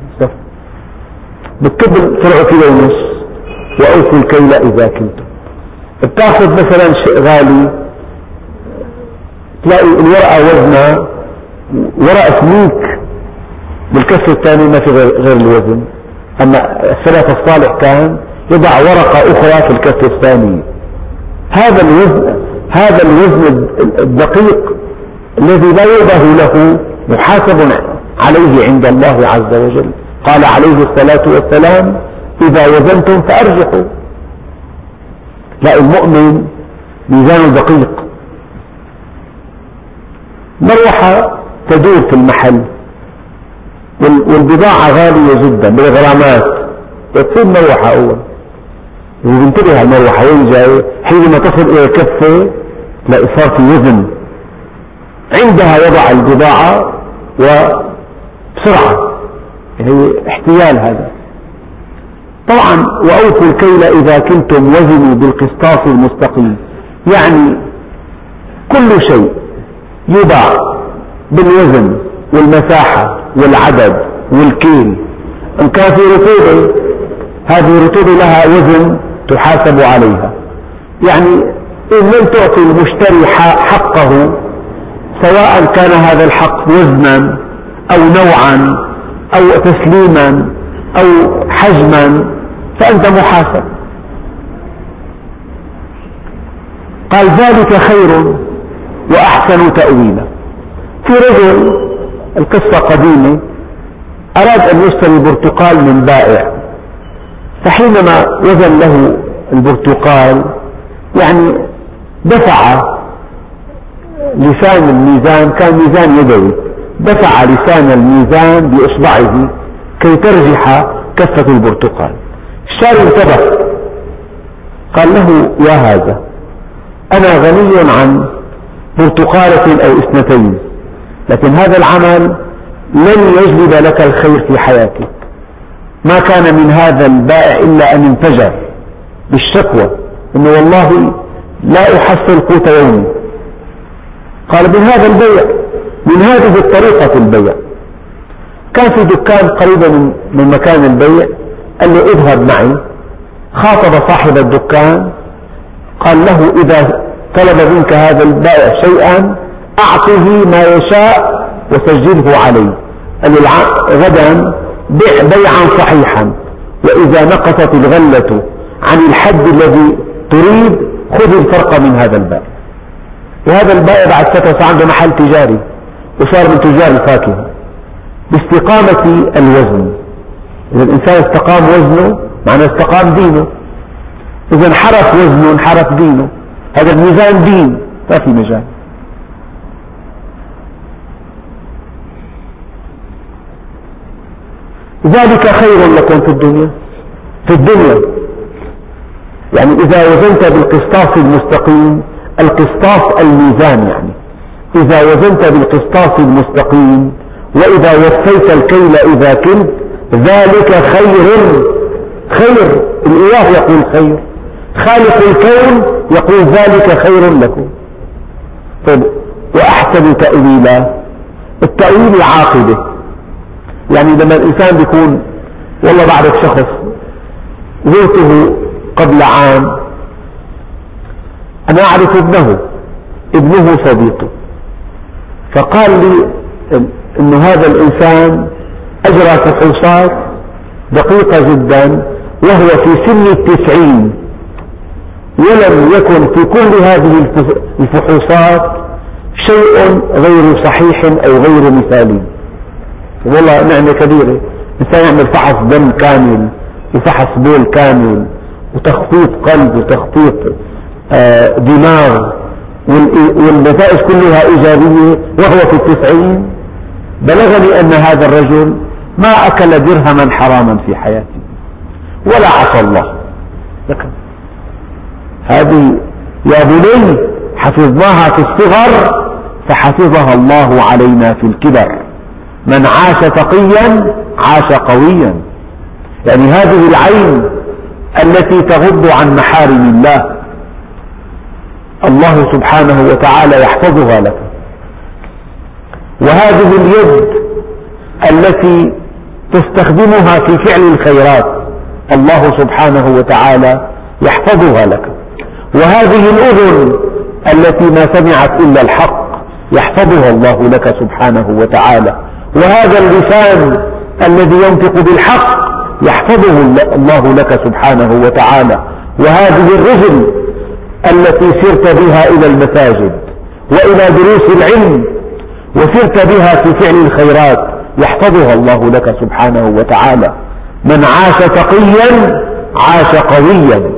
بتكب طلعوا كيلو ونص. وأوفوا الكيل إذا كلتم بتأخذ مثلا شيء غالي تلاقي الورقة وزنها ورقة سميك بالكفة الثانية ما في غير الوزن. أما السلف الصالح كان يضع ورقة أخرى في الكفة الثانية هذا الوزن هذا الوزن الدقيق الذي لا يبه له محاسب عليه عند الله عز وجل. قال عليه الصلاة والسلام إذا وزنتم فأرجحوا لا المؤمن ميزانه دقيق. مروحة تدور في المحل. والبضاعة غالية جدا بالغرامات تصير مروحة أول. وبنتبه المروحة وين جاي؟ حينما تصل إلى الكفة صار في وزن عندها وضع البضاعة وبسرعة. هي احتيال هذا. طبعا وأوفوا الكيل إذا كنتم وزنوا بالقسطاس المستقيم يعني كل شيء يباع بالوزن والمساحة. والعدد والكيل. إن كان في رطوبة؟ هذه الرطوبة لها وزن تحاسب عليها. يعني إن لم تعطي المشتري حقه سواء كان هذا الحق وزنا أو نوعا أو تسليما أو حجما فأنت محاسب. قال ذلك خير وأحسن تأويلا. في رجل القصة قديمة أراد أن يشتري برتقال من بائع. فحينما وزن له البرتقال يعني دفع لسان الميزان كان ميزان يدوي دفع لسان الميزان بإصبعه كي ترجح كفة البرتقال. الشاري انتبه قال له يا هذا أنا غني عن برتقالة أو اثنتين. لكن هذا العمل لن يجلب لك الخير في حياتك. ما كان من هذا البائع إلا أن انفجر بالشكوى. أنه والله لا أحصل قوت يومي قال من هذا البيع؟ من هذه الطريقة البيع. كان في دكان قريبا من, مكان البيع قال له اذهب معي. خاطب صاحب الدكان قال له إذا طلب منك هذا البائع شيئا أعطه ما يشاء وسجله عليه. قال له غدا بع بيعا صحيحا. وإذا نقصت الغلة عن الحد الذي تريد خذ الفرق من هذا البائع. وهذا البائع بعد فترة صار عنده محل تجاري وصار من تجار الفاكهة. باستقامة الوزن. إذا الإنسان استقام وزنه معناه استقام دينه. إذا انحرف وزنه انحرف دينه. هذا الميزان دين ما في مجال ذلك خير لكم في الدنيا في الدنيا. يعني إذا وزنت بالقسطاس المستقيم القسطاس الميزان يعني. إذا وزنت بالقسطاس المستقيم وإذا وفيت الكيل إذا كنت ذلك خير خير. الإله يقول خير خالق الكون يقول ذلك خير لكم. طيب وأحسن تأويلا التأويل العاقبة يعني لما الإنسان بيكون والله بعرف شخص زرته قبل عام أنا أعرف ابنه ابنه صديقي فقال لي أن هذا الإنسان أجرى فحوصات دقيقة جدا وهو في سن التسعين. ولم يكن في كل هذه الفحوصات شيء غير صحيح أو غير مثالي. والله نعمة كبيرة. إنسان يعمل فحص دم كامل وفحص بول كامل وتخطيط قلب وتخطيط آه، دماغ والنتائج كلها إيجابية وهو في التسعين. بلغني أن هذا الرجل ما أكل درهما حراما في حياته ولا عصى الله. هذه يا بني حفظناها في الصغر فحفظها الله علينا في الكبر. من عاش تقيا عاش قويا. يعني هذه العين التي تغض عن محارم الله. الله سبحانه وتعالى يحفظها لك. وهذه اليد التي تستخدمها في فعل الخيرات الله سبحانه وتعالى يحفظها لك. وهذه الأذن التي ما سمعت إلا الحق يحفظها الله لك سبحانه وتعالى. وهذا اللسان الذي ينطق بالحق يحفظه الله لك سبحانه وتعالى. وهذه الرجل التي سرت بها إلى المساجد وإلى دروس العلم وسرت بها في فعل الخيرات يحفظها الله لك سبحانه وتعالى. من عاش تقيا عاش قويا.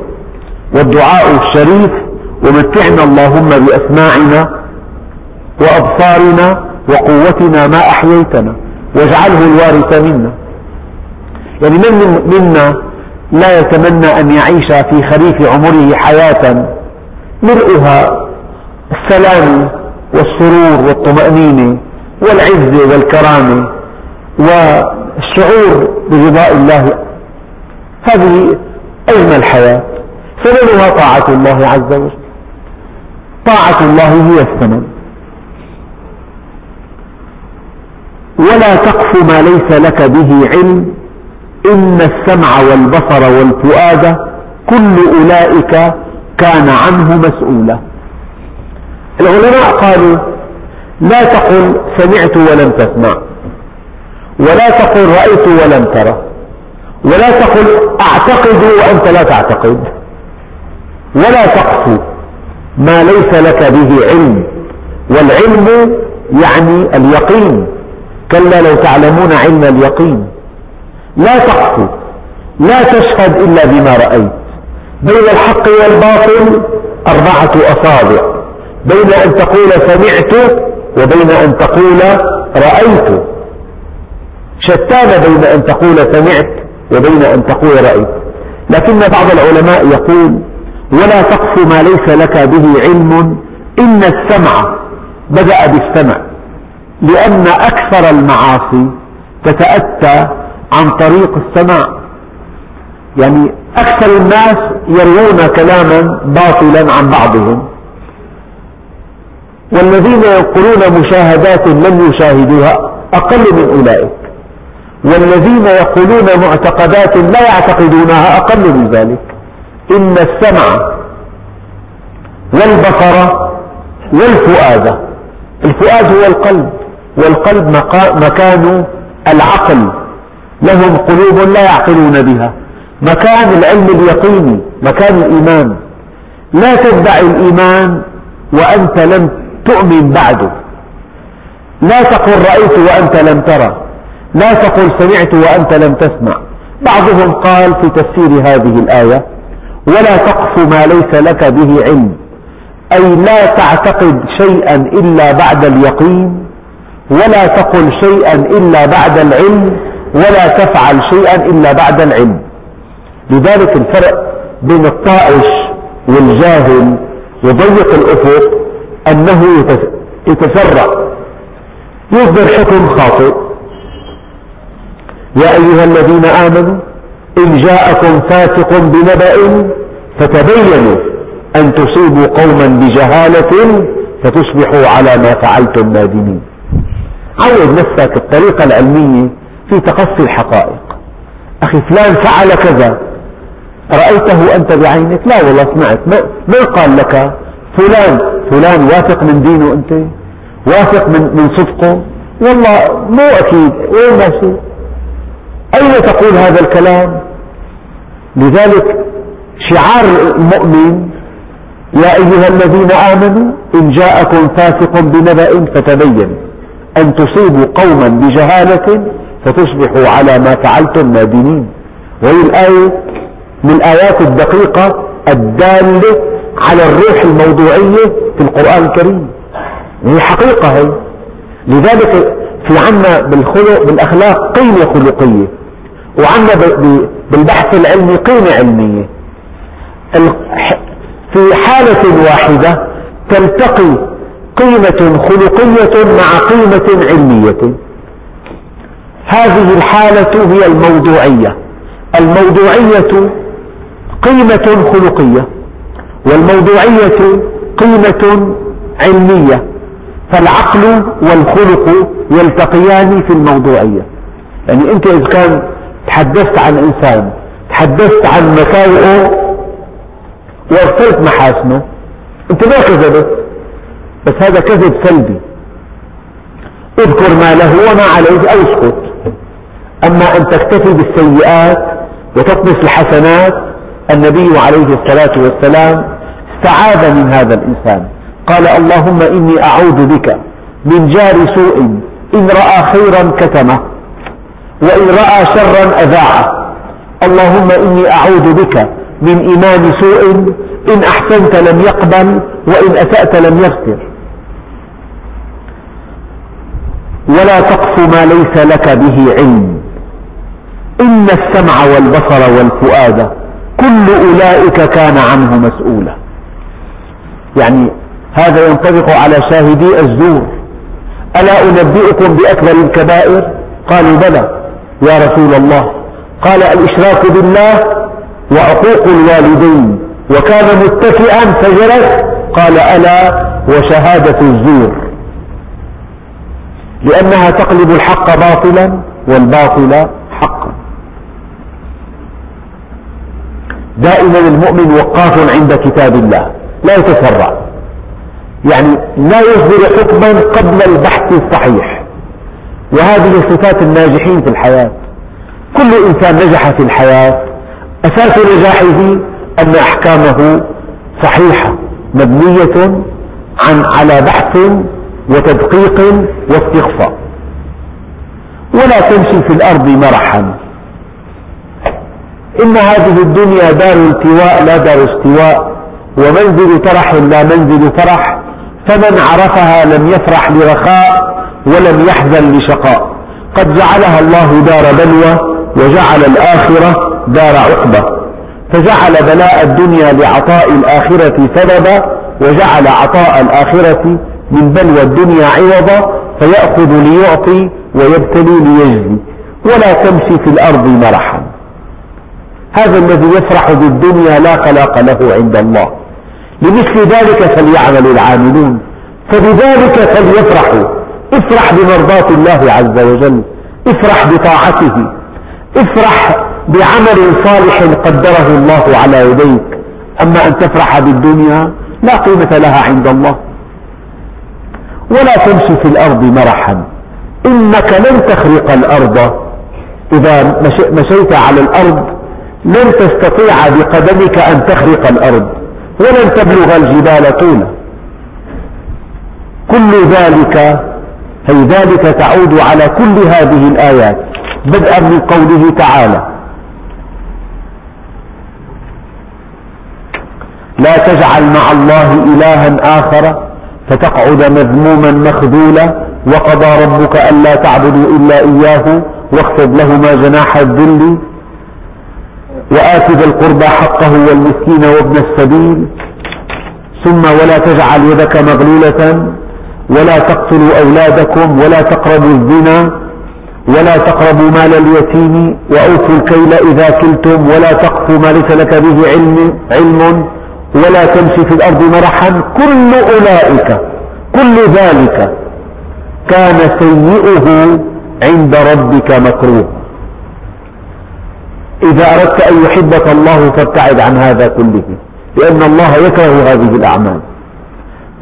والدعاء الشريف ومتعنا اللهم بأسماعنا وأبصارنا وقوتنا ما أحييتنا واجعله الوارث منا. يعني من منا لا يتمنى أن يعيش في خريف عمره حياة؟ ملؤها السلام والسرور والطمأنينة والعزة والكرامة والشعور برضاء الله. هذه أجمل حياة ثمنها طاعة الله عز وجل. طاعة الله هي الثمن. ولا تقف ما ليس لك به علم. إن السمع والبصر والفؤاد كل أولئك كان عنه مسؤولا. العلماء قالوا لا تقل سمعت ولم تسمع ولا تقل رأيت ولم ترى ولا تقل أعتقد وأنت لا تعتقد ولا تقف ما ليس لك به علم. والعلم يعني اليقين. كلا لو تعلمون علم اليقين. لا تقف لا تشهد إلا بما رأيت. بين الحق والباطل أربعة أصابع. بين أن تقول سمعت وبين أن تقول رأيت. شتان بين أن تقول سمعت وبين أن تقول رأيت. لكن بعض العلماء يقول ولا تقف ما ليس لك به علم إن السمع بدأ بالسمع. لأن أكثر المعاصي تتأتى عن طريق السماع يعني أكثر الناس يروون كلاما باطلا عن بعضهم. والذين ينقلون مشاهدات لم يشاهدوها أقل من أولئك. والذين يقولون معتقدات لا يعتقدونها أقل من ذلك. إن السمع والبصر والفؤاد الفؤاد هو القلب. والقلب مكان العقل لهم قلوب لا يعقلون بها. مكان العلم اليقيني مكان الإيمان. لا تدعي الإيمان وأنت لم تؤمن بعده. لا تقل رأيت وأنت لم ترى. لا تقل سمعت وأنت لم تسمع. بعضهم قال في تفسير هذه الآية ولا تقف ما ليس لك به علم. أي لا تعتقد شيئا إلا بعد اليقين ولا تقل شيئا إلا بعد العلم ولا تفعل شيئا إلا بعد العلم. لذلك الفرق بين الطائش والجاهل وضيق الأفق أنه يتسرع يصدر حكم خاطئ. يا أيها الذين آمنوا إن جاءكم فاسق بنبأ فتبينوا أن تصيبوا قوما بجهالة فتصبحوا على ما فعلتم نادمين. عود نفسك الطريقة العلمية في تقصي الحقائق. أخي فلان فعل كذا. رأيته أنت بعينك؟ لا والله سمعت. من قال لك فلان؟ فلان واثق من دينه أنت؟ واثق من, من صدقه؟ والله مو أكيد. وين ماشي؟ أين تقول هذا الكلام؟ لذلك شعار المؤمن يا أيها الذين آمنوا إن جاءكم فاسق بنبأ فتبين. أن تصيبوا قوما بجهالة فتصبحوا على ما فعلتم نادمين. وهي الآية من الآيات الدقيقة الدالة على الروح الموضوعية في القرآن الكريم. هي حقيقة هي. لذلك في عنا بالخلق بالأخلاق قيمة خلقية وعنا بالبحث العلمي قيمة علمية. في حالة واحدة تلتقي قيمة خلقية مع قيمة علمية. هذه الحالة هي الموضوعية. الموضوعية قيمة خلقية والموضوعية قيمة علمية. فالعقل والخلق يلتقيان في الموضوعية. يعني أنت إذا كان تحدثت عن إنسان تحدثت عن مساوئه وأغفلت محاسنه أنت ما كذبت. بس هذا كذب سلبي. اذكر ما له وما عليه أو اسكت. أما أن تكتفي بالسيئات وتطمس الحسنات النبي عليه الصلاة والسلام استعاذ من هذا الإنسان. قال اللهم إني أعوذ بك من جار سوء إن رأى خيرا كتمه وإن رأى شرا أذاعه. اللهم إني أعوذ بك من إيمان سوء إن أحسنت لم يقبل وإن أسأت لم يغفر. ولا تقف ما ليس لك به علم. إن السمع والبصر والفؤاد كل أولئك كان عنه مسؤولا. يعني هذا ينطبق على شاهدي الزور. ألا أنبئكم بأكبر الكبائر؟ قالوا بلى يا رسول الله. قال الإشراك بالله وعقوق الوالدين وكان متكئا فجلس قال ألا وشهادة الزور. لأنها تقلب الحق باطلا والباطل حقا. دائما المؤمن وقاف عند كتاب الله لا يتسرع. يعني لا يصدر حكما قبل البحث الصحيح. وهذه صفات الناجحين في الحياة. كل إنسان نجح في الحياة أساس نجاحه أن أحكامه صحيحة مبنية عن على بحث وتدقيق واستخفاء ولا تمشي في الأرض مرحا. إن هذه الدنيا دار التواء لا دار استواء. ومنزل ترح لا منزل فرح. فمن عرفها لم يفرح لرخاء ولم يحزن لشقاء. قد جعلها الله دار بلوى وجعل الآخرة دار عقبة فجعل بلاء الدنيا لعطاء الآخرة سببا وجعل عطاء الآخرة من بلوى الدنيا عوضا فيأخذ ليعطي ويبتلي ليجزي. ولا تمشي في الأرض مرحا. هذا الذي يفرح بالدنيا لا خلاق له عند الله. لمثل ذلك فليعمل العاملون. فبذلك فليفرحوا. افرح بمرضاة الله عز وجل. افرح بطاعته. افرح بعمل صالح قدره الله على يديك. أما أن تفرح بالدنيا لا قيمة لها عند الله. ولا تمشي في الأرض مرحا. إنك لن تخرق الأرض. إذا مشيت على الأرض لن تستطيع بقدمك أن تخرق الأرض ولن تبلغ الجبال طولا. كل ذلك هي ذلك تعود على كل هذه الآيات بدءا من قوله تعالى لا تجعل مع الله إلها آخر فتقعد مذموما مخذولا وقضى ربك ألا تعبدوا إلا إياه واخفض لهما جناح الذل وآت ذا القربى حقه والمسكين وابن السبيل. ثم ولا تجعل يدك مغلولة ولا تقتلوا أولادكم ولا تقربوا الزنا ولا تقربوا مال اليتيم وأوفوا الكيل إذا كلتم ولا تقفوا ما ليس لك به علم, علم ولا تمشي في الأرض مرحا. كل أولئك كل ذلك كان سيئه عند ربك مكروه. إذا أردت أن يحبك الله فابتعد عن هذا كله لأن الله يكره هذه الأعمال.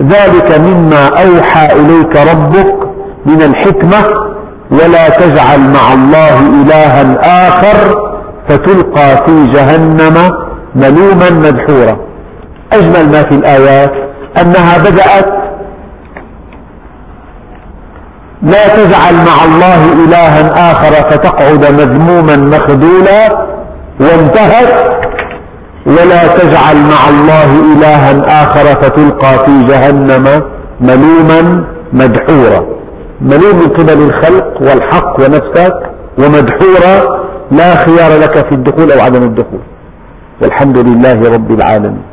ذلك مما أوحى إليك ربك من الحكمة ولا تجعل مع الله إلها آخر فتلقى في جهنم ملوما مدحورا. أجمل ما في الآيات أنها بدأت لا تجعل مع الله إلها آخر فتقعد مذموما مخذولا وانتهت ولا تجعل مع الله إلها آخر فتلقى في جهنم ملوما مدحورا. ملوم من قبل الخلق والحق ونفسك ومدحورا. لا خيار لك في الدخول أو عدم الدخول. والحمد لله رب العالمين.